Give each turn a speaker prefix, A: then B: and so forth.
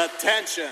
A: Attention.